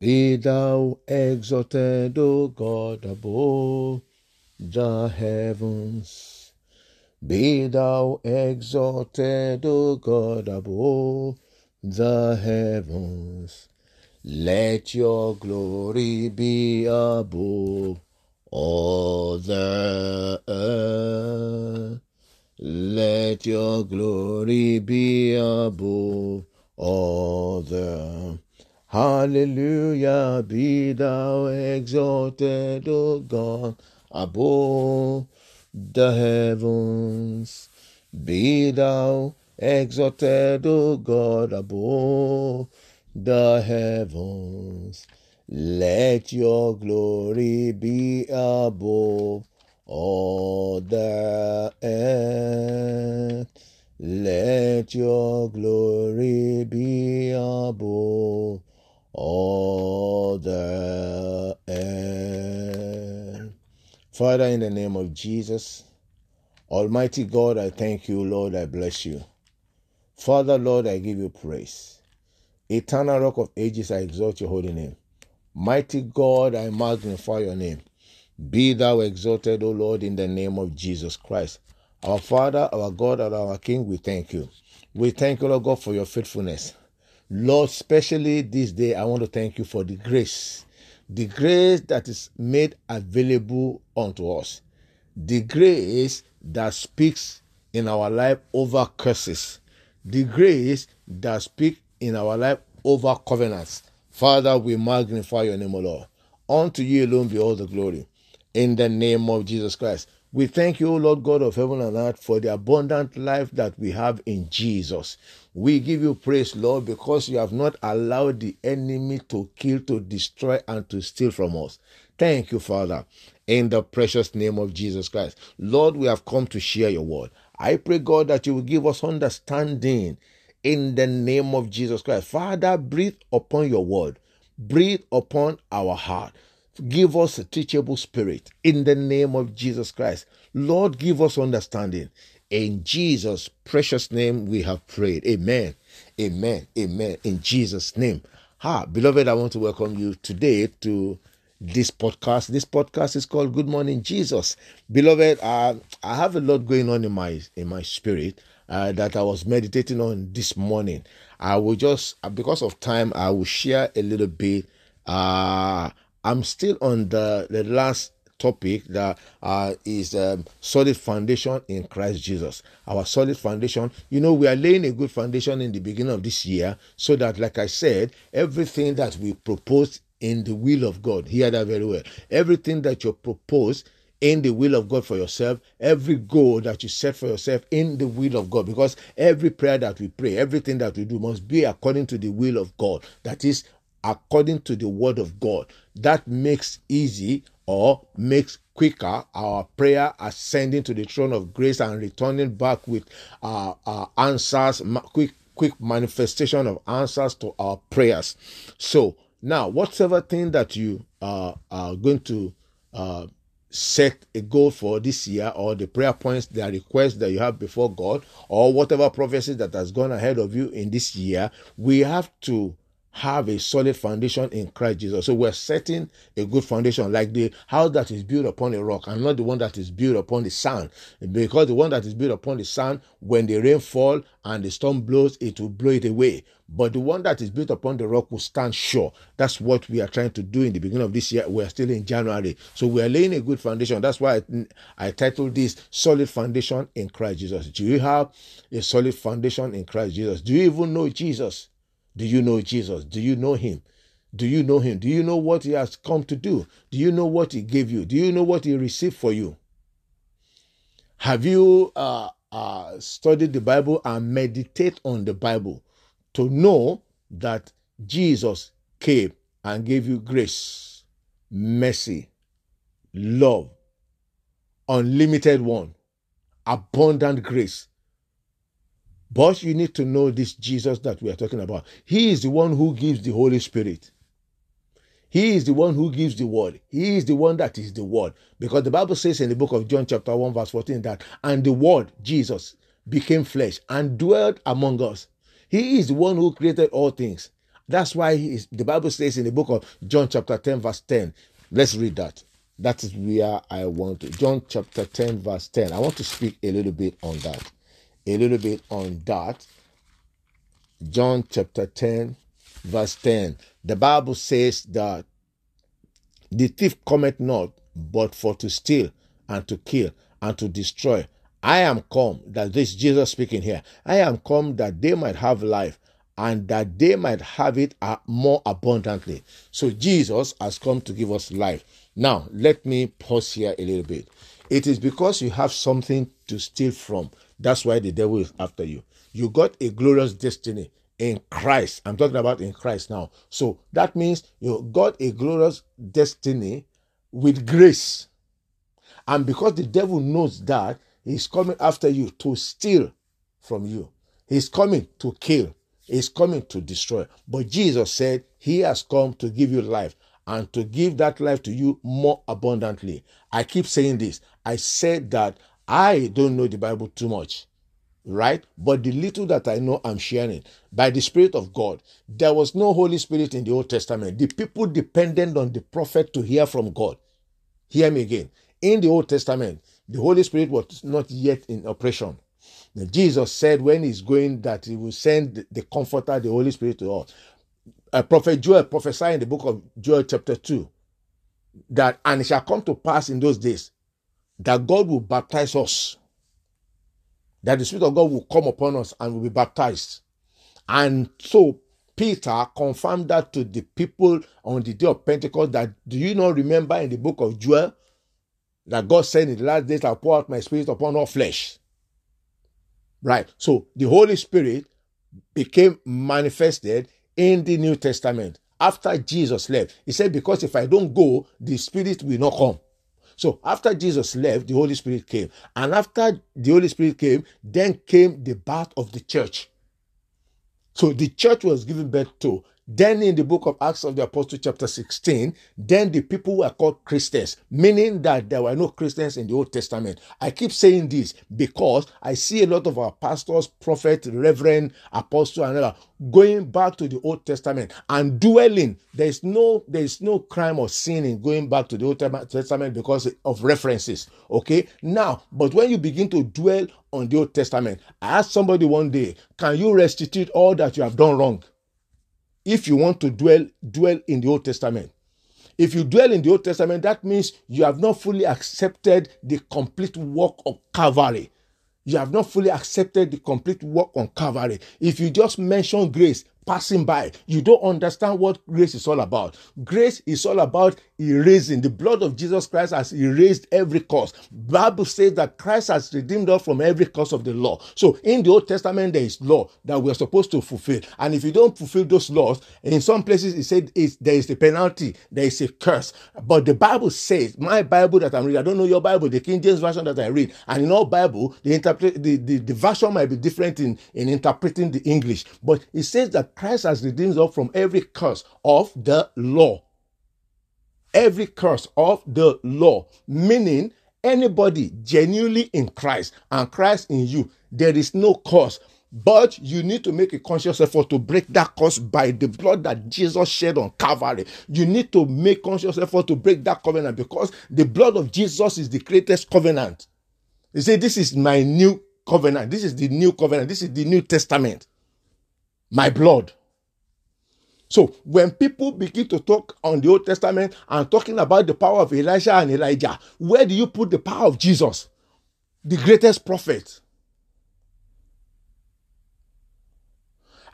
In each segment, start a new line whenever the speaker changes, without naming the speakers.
Be thou exalted, O God, above the heavens. Be thou exalted, O God, above the heavens. Let your glory be above all the earth. Let your glory be above all the Hallelujah, be thou exalted, O God, above the heavens. Be thou exalted, O God, above the heavens. Let your glory be above all the earth. Let your glory be above all the earth. Father, in the name of Jesus, Almighty God, I thank you, Lord, I bless you. Father, Lord, I give you praise. Eternal Rock of Ages, I exalt your holy name. Mighty God, I magnify your name. Be thou exalted, O Lord, in the name of Jesus Christ. Our Father, our God, and our King, we thank you. We thank you, Lord God, for your faithfulness. Lord, especially this day, I want to thank you for the grace, the grace that is made available unto us, the grace that speaks in our life over curses, the grace that speaks in our life over covenants. Father, we magnify your name, O Lord. Unto you alone be all the glory. In the name of Jesus Christ. We thank you, O Lord God of heaven and earth, for the abundant life that we have in Jesus. We give you praise, Lord, because you have not allowed the enemy to kill, to destroy, and to steal from us. Thank you, Father, in the precious name of Jesus Christ. Lord, we have come to share your word. I pray, God, that you will give us understanding in the name of Jesus Christ. Father, breathe upon your word, breathe upon our heart. Give us a teachable spirit in the name of Jesus Christ. Lord, give us understanding. In Jesus' precious name, we have prayed. Amen. Amen. Amen. In Jesus' name. Ha, beloved, I want to welcome you today to this podcast. This podcast is called Good Morning Jesus. Beloved, uh, I have a lot going on in my in my spirit uh, that I was meditating on this morning. I will just because of time, I will share a little bit. Uh, I'm still on the, the last topic that uh, is um, solid foundation in Christ Jesus. Our solid foundation. You know, we are laying a good foundation in the beginning of this year so that, like I said, everything that we propose in the will of God, hear that very well. Everything that you propose in the will of God for yourself, every goal that you set for yourself in the will of God, because every prayer that we pray, everything that we do must be according to the will of God. That is according to the word of God. That makes easy or makes quicker our prayer ascending to the throne of grace and returning back with our, uh, answers, quick quick manifestation of answers to our prayers. So now, whatever thing that you uh, are going to uh, set a goal for this year or the prayer points, the requests that you have before God, or whatever prophecy that has gone ahead of you in this year, we have to have a solid foundation in Christ Jesus. So we're setting a good foundation, like the house that is built upon a rock, and not the one that is built upon the sand. Because the one that is built upon the sand, when the rain fall and the storm blows, it will blow it away. But the one that is built upon the rock will stand sure. That's what we are trying to do in the beginning of this year. We're still in January. So we are laying a good foundation. That's why I, I titled this Solid Foundation in Christ Jesus. Do you have a solid foundation in Christ Jesus? Do you even know Jesus? Do you know Jesus? Do you know him? Do you know him? Do you know what he has come to do? Do you know what he gave you? Do you know what he received for you? Have you uh, uh, studied the Bible and meditate on the Bible to know that Jesus came and gave you grace, mercy, love, unlimited one, abundant grace, but you need to know this Jesus that we are talking about. He is the one who gives the Holy Spirit. He is the one who gives the word. He is the one that is the word. Because the Bible says in the book of John, chapter 1, verse 14, that, and the word, Jesus, became flesh and dwelt among us. He is the one who created all things. That's why is, the Bible says in the book of John, chapter 10, verse 10. Let's read that. That is where I want to. John chapter 10, verse 10. I want to speak a little bit on that. A little bit on that. John chapter 10, verse 10. The Bible says that the thief cometh not, but for to steal and to kill and to destroy. I am come, that this Jesus speaking here, I am come that they might have life and that they might have it uh, more abundantly. So Jesus has come to give us life. Now, let me pause here a little bit. It is because you have something to steal from. That's why the devil is after you. You got a glorious destiny in Christ. I'm talking about in Christ now. So that means you got a glorious destiny with grace. And because the devil knows that, he's coming after you to steal from you. He's coming to kill. He's coming to destroy. But Jesus said he has come to give you life and to give that life to you more abundantly. I keep saying this. I said that I don't know the Bible too much right? But the little that I know, I'm sharing by the Spirit of God. There was no Holy Spirit in the Old Testament. The people depended on the prophet to hear from God. Hear me again. In the Old Testament, the Holy Spirit was not yet in operation. Now, Jesus said when he's going that he will send the Comforter, the Holy Spirit to us. A prophet Joel prophesied in the book of Joel, chapter 2, that and it shall come to pass in those days that God will baptize us that the Spirit of God will come upon us and will be baptized. And so Peter confirmed that to the people on the day of Pentecost that do you not remember in the book of Joel that God said in the last days I'll pour out my spirit upon all flesh. Right. So the Holy Spirit became manifested in the New Testament after Jesus left. He said, Because if I don't go, the Spirit will not come. So after Jesus left, the Holy Spirit came. And after the Holy Spirit came, then came the birth of the church. So the church was given birth to then in the book of Acts of the Apostle, chapter 16, then the people were called Christians, meaning that there were no Christians in the Old Testament. I keep saying this because I see a lot of our pastors, prophets, reverend, apostle, and other going back to the Old Testament and dwelling. There is no there is no crime or sin in going back to the Old Testament because of references. Okay. Now, but when you begin to dwell on the Old Testament, I asked somebody one day, can you restitute all that you have done wrong? If you want to dwell dwell in the Old Testament. If you dwell in the Old Testament, that means you have not fully accepted the complete work of Calvary. You have not fully accepted the complete work on Calvary. If you just mention grace, passing by. You don't understand what grace is all about. Grace is all about erasing. The blood of Jesus Christ has erased every curse. Bible says that Christ has redeemed us from every curse of the law. So in the Old Testament, there is law that we are supposed to fulfill. And if you don't fulfill those laws, in some places it said there is a penalty, there is a curse. But the Bible says, my Bible that I'm reading, I don't know your Bible, the King James Version that I read, and in all Bible, the the, the, the version might be different in, in interpreting the English. But it says that Christ has redeemed us from every curse of the law. Every curse of the law, meaning anybody genuinely in Christ and Christ in you, there is no curse. But you need to make a conscious effort to break that curse by the blood that Jesus shed on Calvary. You need to make conscious effort to break that covenant because the blood of Jesus is the greatest covenant. You say, This is my new covenant. This is the new covenant. This is the New Testament. My blood. So when people begin to talk on the Old Testament and talking about the power of Elijah and Elijah, where do you put the power of Jesus, the greatest prophet?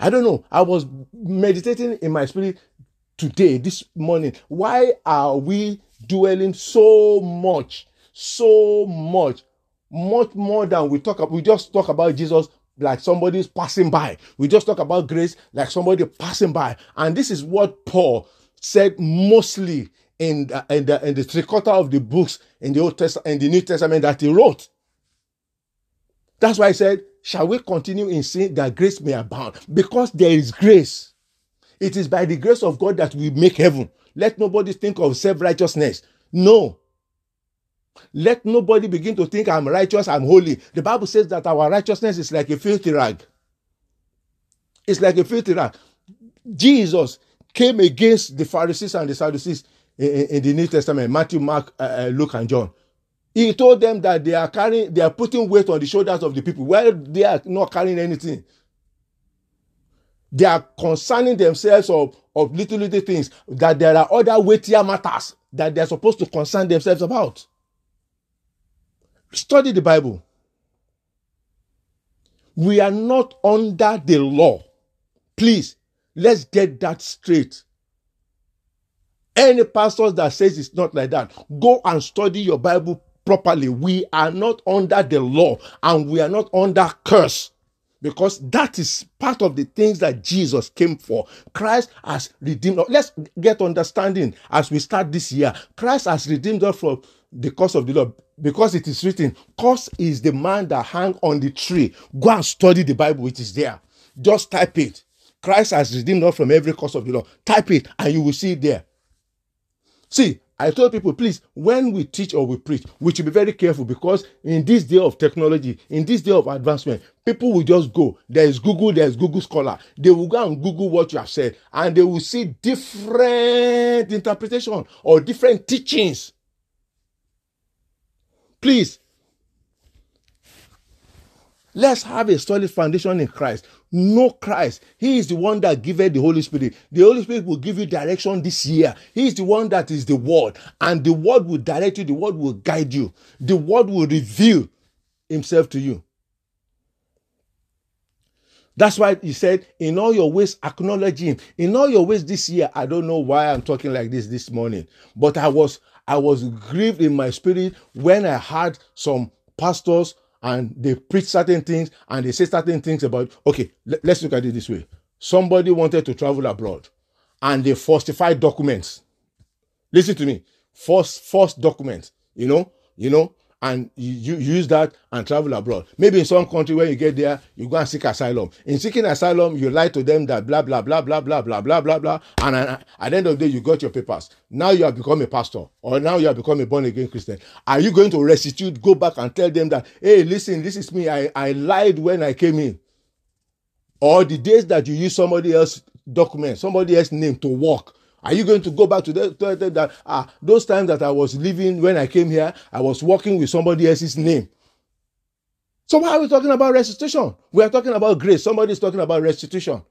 I don't know. I was meditating in my spirit today, this morning. Why are we dwelling so much, so much, much more than we talk about? We just talk about Jesus like somebody's passing by. We just talk about grace like somebody passing by. And this is what Paul said mostly in the, in the, in the three quarter of the books in the Old Testament in the New Testament that he wrote. That's why I said, shall we continue in sin that grace may abound? Because there is grace. It is by the grace of God that we make heaven. Let nobody think of self-righteousness. No. Let nobody begin to think I'm righteous, I'm holy. The Bible says that our righteousness is like a filthy rag. It's like a filthy rag. Jesus came against the Pharisees and the Sadducees in, in, in the New Testament, Matthew, Mark, uh, uh, Luke, and John. He told them that they are carrying, they are putting weight on the shoulders of the people. Well, they are not carrying anything. They are concerning themselves of, of little, little things, that there are other weightier matters that they are supposed to concern themselves about. Study the Bible. We are not under the law. Please, let's get that straight. Any pastors that says it's not like that, go and study your Bible properly. We are not under the law and we are not under curse because that is part of the things that Jesus came for. Christ has redeemed us. Let's get understanding as we start this year. Christ has redeemed us from the curse of the law because it is written, curse is the man that hang on the tree. Go and study the Bible, it is there. Just type it. Christ has redeemed us from every curse of the law. Type it and you will see it there. See, I told people, please, when we teach or we preach, we should be very careful because in this day of technology, in this day of advancement, people will just go. There is Google, there is Google Scholar. They will go and Google what you have said, and they will see different interpretation or different teachings. Please, let's have a solid foundation in Christ know Christ. He is the one that giveth the Holy Spirit. The Holy Spirit will give you direction this year. He is the one that is the Word, and the Word will direct you, the Word will guide you, the Word will reveal Himself to you. That's why he said, In all your ways, acknowledge him. In all your ways this year, I don't know why I'm talking like this this morning, but I was I was grieved in my spirit when I had some pastors and they preach certain things and they say certain things about okay let's look at it this way. Somebody wanted to travel abroad and they falsified documents. Listen to me. False false documents you know you know and you, you use that and travel abroad. Maybe in some country when you get there, you go and seek asylum. In seeking asylum, you lie to them that blah blah blah blah blah blah blah blah blah, and at the end of the day, you got your papers. Now you have become a pastor, or now you have become a born again Christian. Are you going to restitute? Go back and tell them that, hey, listen, this is me. I I lied when I came in. Or the days that you use somebody else document, somebody else name to work are you going to go back to that ah, those times that I was living when I came here, I was working with somebody else's name? So why are we talking about restitution? We are talking about grace. Somebody is talking about restitution.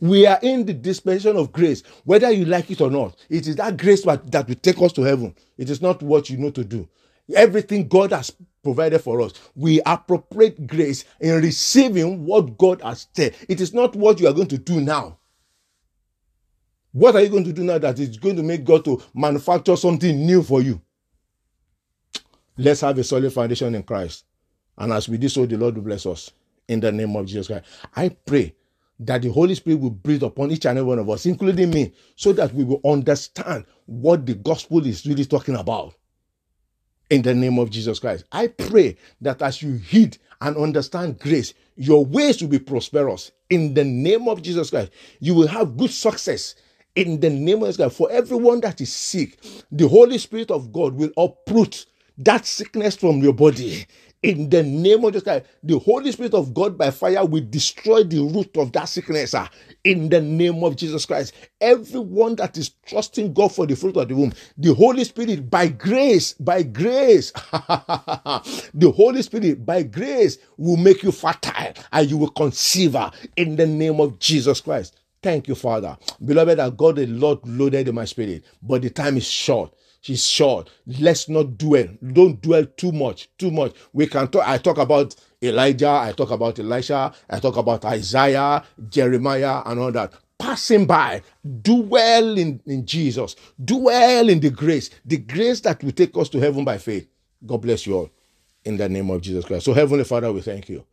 We are in the dispensation of grace, whether you like it or not. It is that grace that will take us to heaven. It is not what you know to do. Everything God has provided for us. We appropriate grace in receiving what God has said. It is not what you are going to do now. What are you going to do now that is going to make God to manufacture something new for you? Let's have a solid foundation in Christ. And as we do so, the Lord will bless us in the name of Jesus Christ. I pray that the Holy Spirit will breathe upon each and every one of us, including me, so that we will understand what the gospel is really talking about in the name of Jesus Christ. I pray that as you heed and understand grace, your ways will be prosperous in the name of Jesus Christ. You will have good success in the name of Christ. For everyone that is sick, the Holy Spirit of God will uproot that sickness from your body in the name of Jesus Christ, the Holy Spirit of God by fire will destroy the root of that sickness. Uh, in the name of Jesus Christ, everyone that is trusting God for the fruit of the womb, the Holy Spirit by grace, by grace, the Holy Spirit by grace will make you fertile and you will conceive uh, in the name of Jesus Christ. Thank you, Father. Beloved, that God the Lord loaded in my spirit, but the time is short she's short. Let's not dwell. Don't dwell too much. Too much. We can talk. I talk about Elijah. I talk about Elisha. I talk about Isaiah, Jeremiah, and all that. Passing by, do well in, in Jesus. Do well in the grace. The grace that will take us to heaven by faith. God bless you all in the name of Jesus Christ. So, Heavenly Father, we thank you.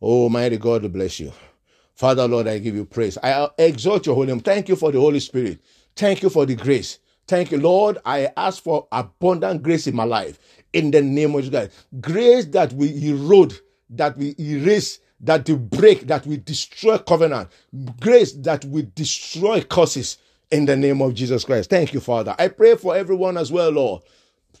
Oh, mighty God, bless you. Father, Lord, I give you praise. I exalt your holy name. Thank you for the Holy Spirit. Thank you for the grace. Thank you, Lord. I ask for abundant grace in my life in the name of Jesus. Grace that we erode, that we erase, that we break, that we destroy covenant. Grace that we destroy curses in the name of Jesus Christ. Thank you, Father. I pray for everyone as well, Lord.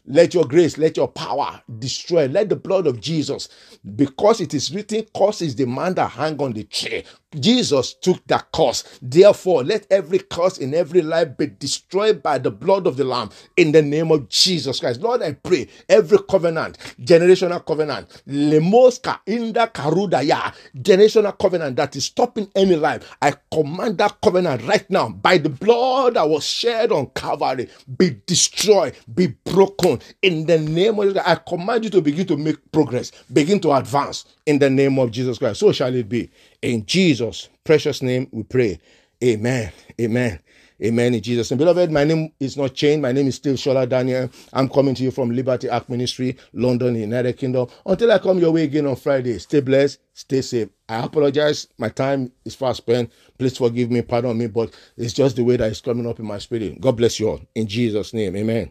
Let your grace, let your power destroy. Let the blood of Jesus, because it is written, curse is the man that hang on the tree. Jesus took that curse. Therefore, let every curse in every life be destroyed by the blood of the Lamb in the name of Jesus Christ. Lord, I pray every covenant, generational covenant, lemoska inda karudaya, generational covenant that is stopping any life. I command that covenant right now by the blood that was shed on Calvary be destroyed, be broken in the name of Jesus. I command you to begin to make progress, begin to advance in the name of Jesus Christ. So shall it be. In Jesus' precious name we pray. Amen. Amen. Amen. In Jesus' name. Beloved, my name is not changed. My name is still Shola Daniel. I'm coming to you from Liberty Ark Ministry, London, United Kingdom. Until I come your way again on Friday, stay blessed, stay safe. I apologize. My time is fast spent. Please forgive me, pardon me, but it's just the way that is coming up in my spirit. God bless you all. In Jesus' name. Amen.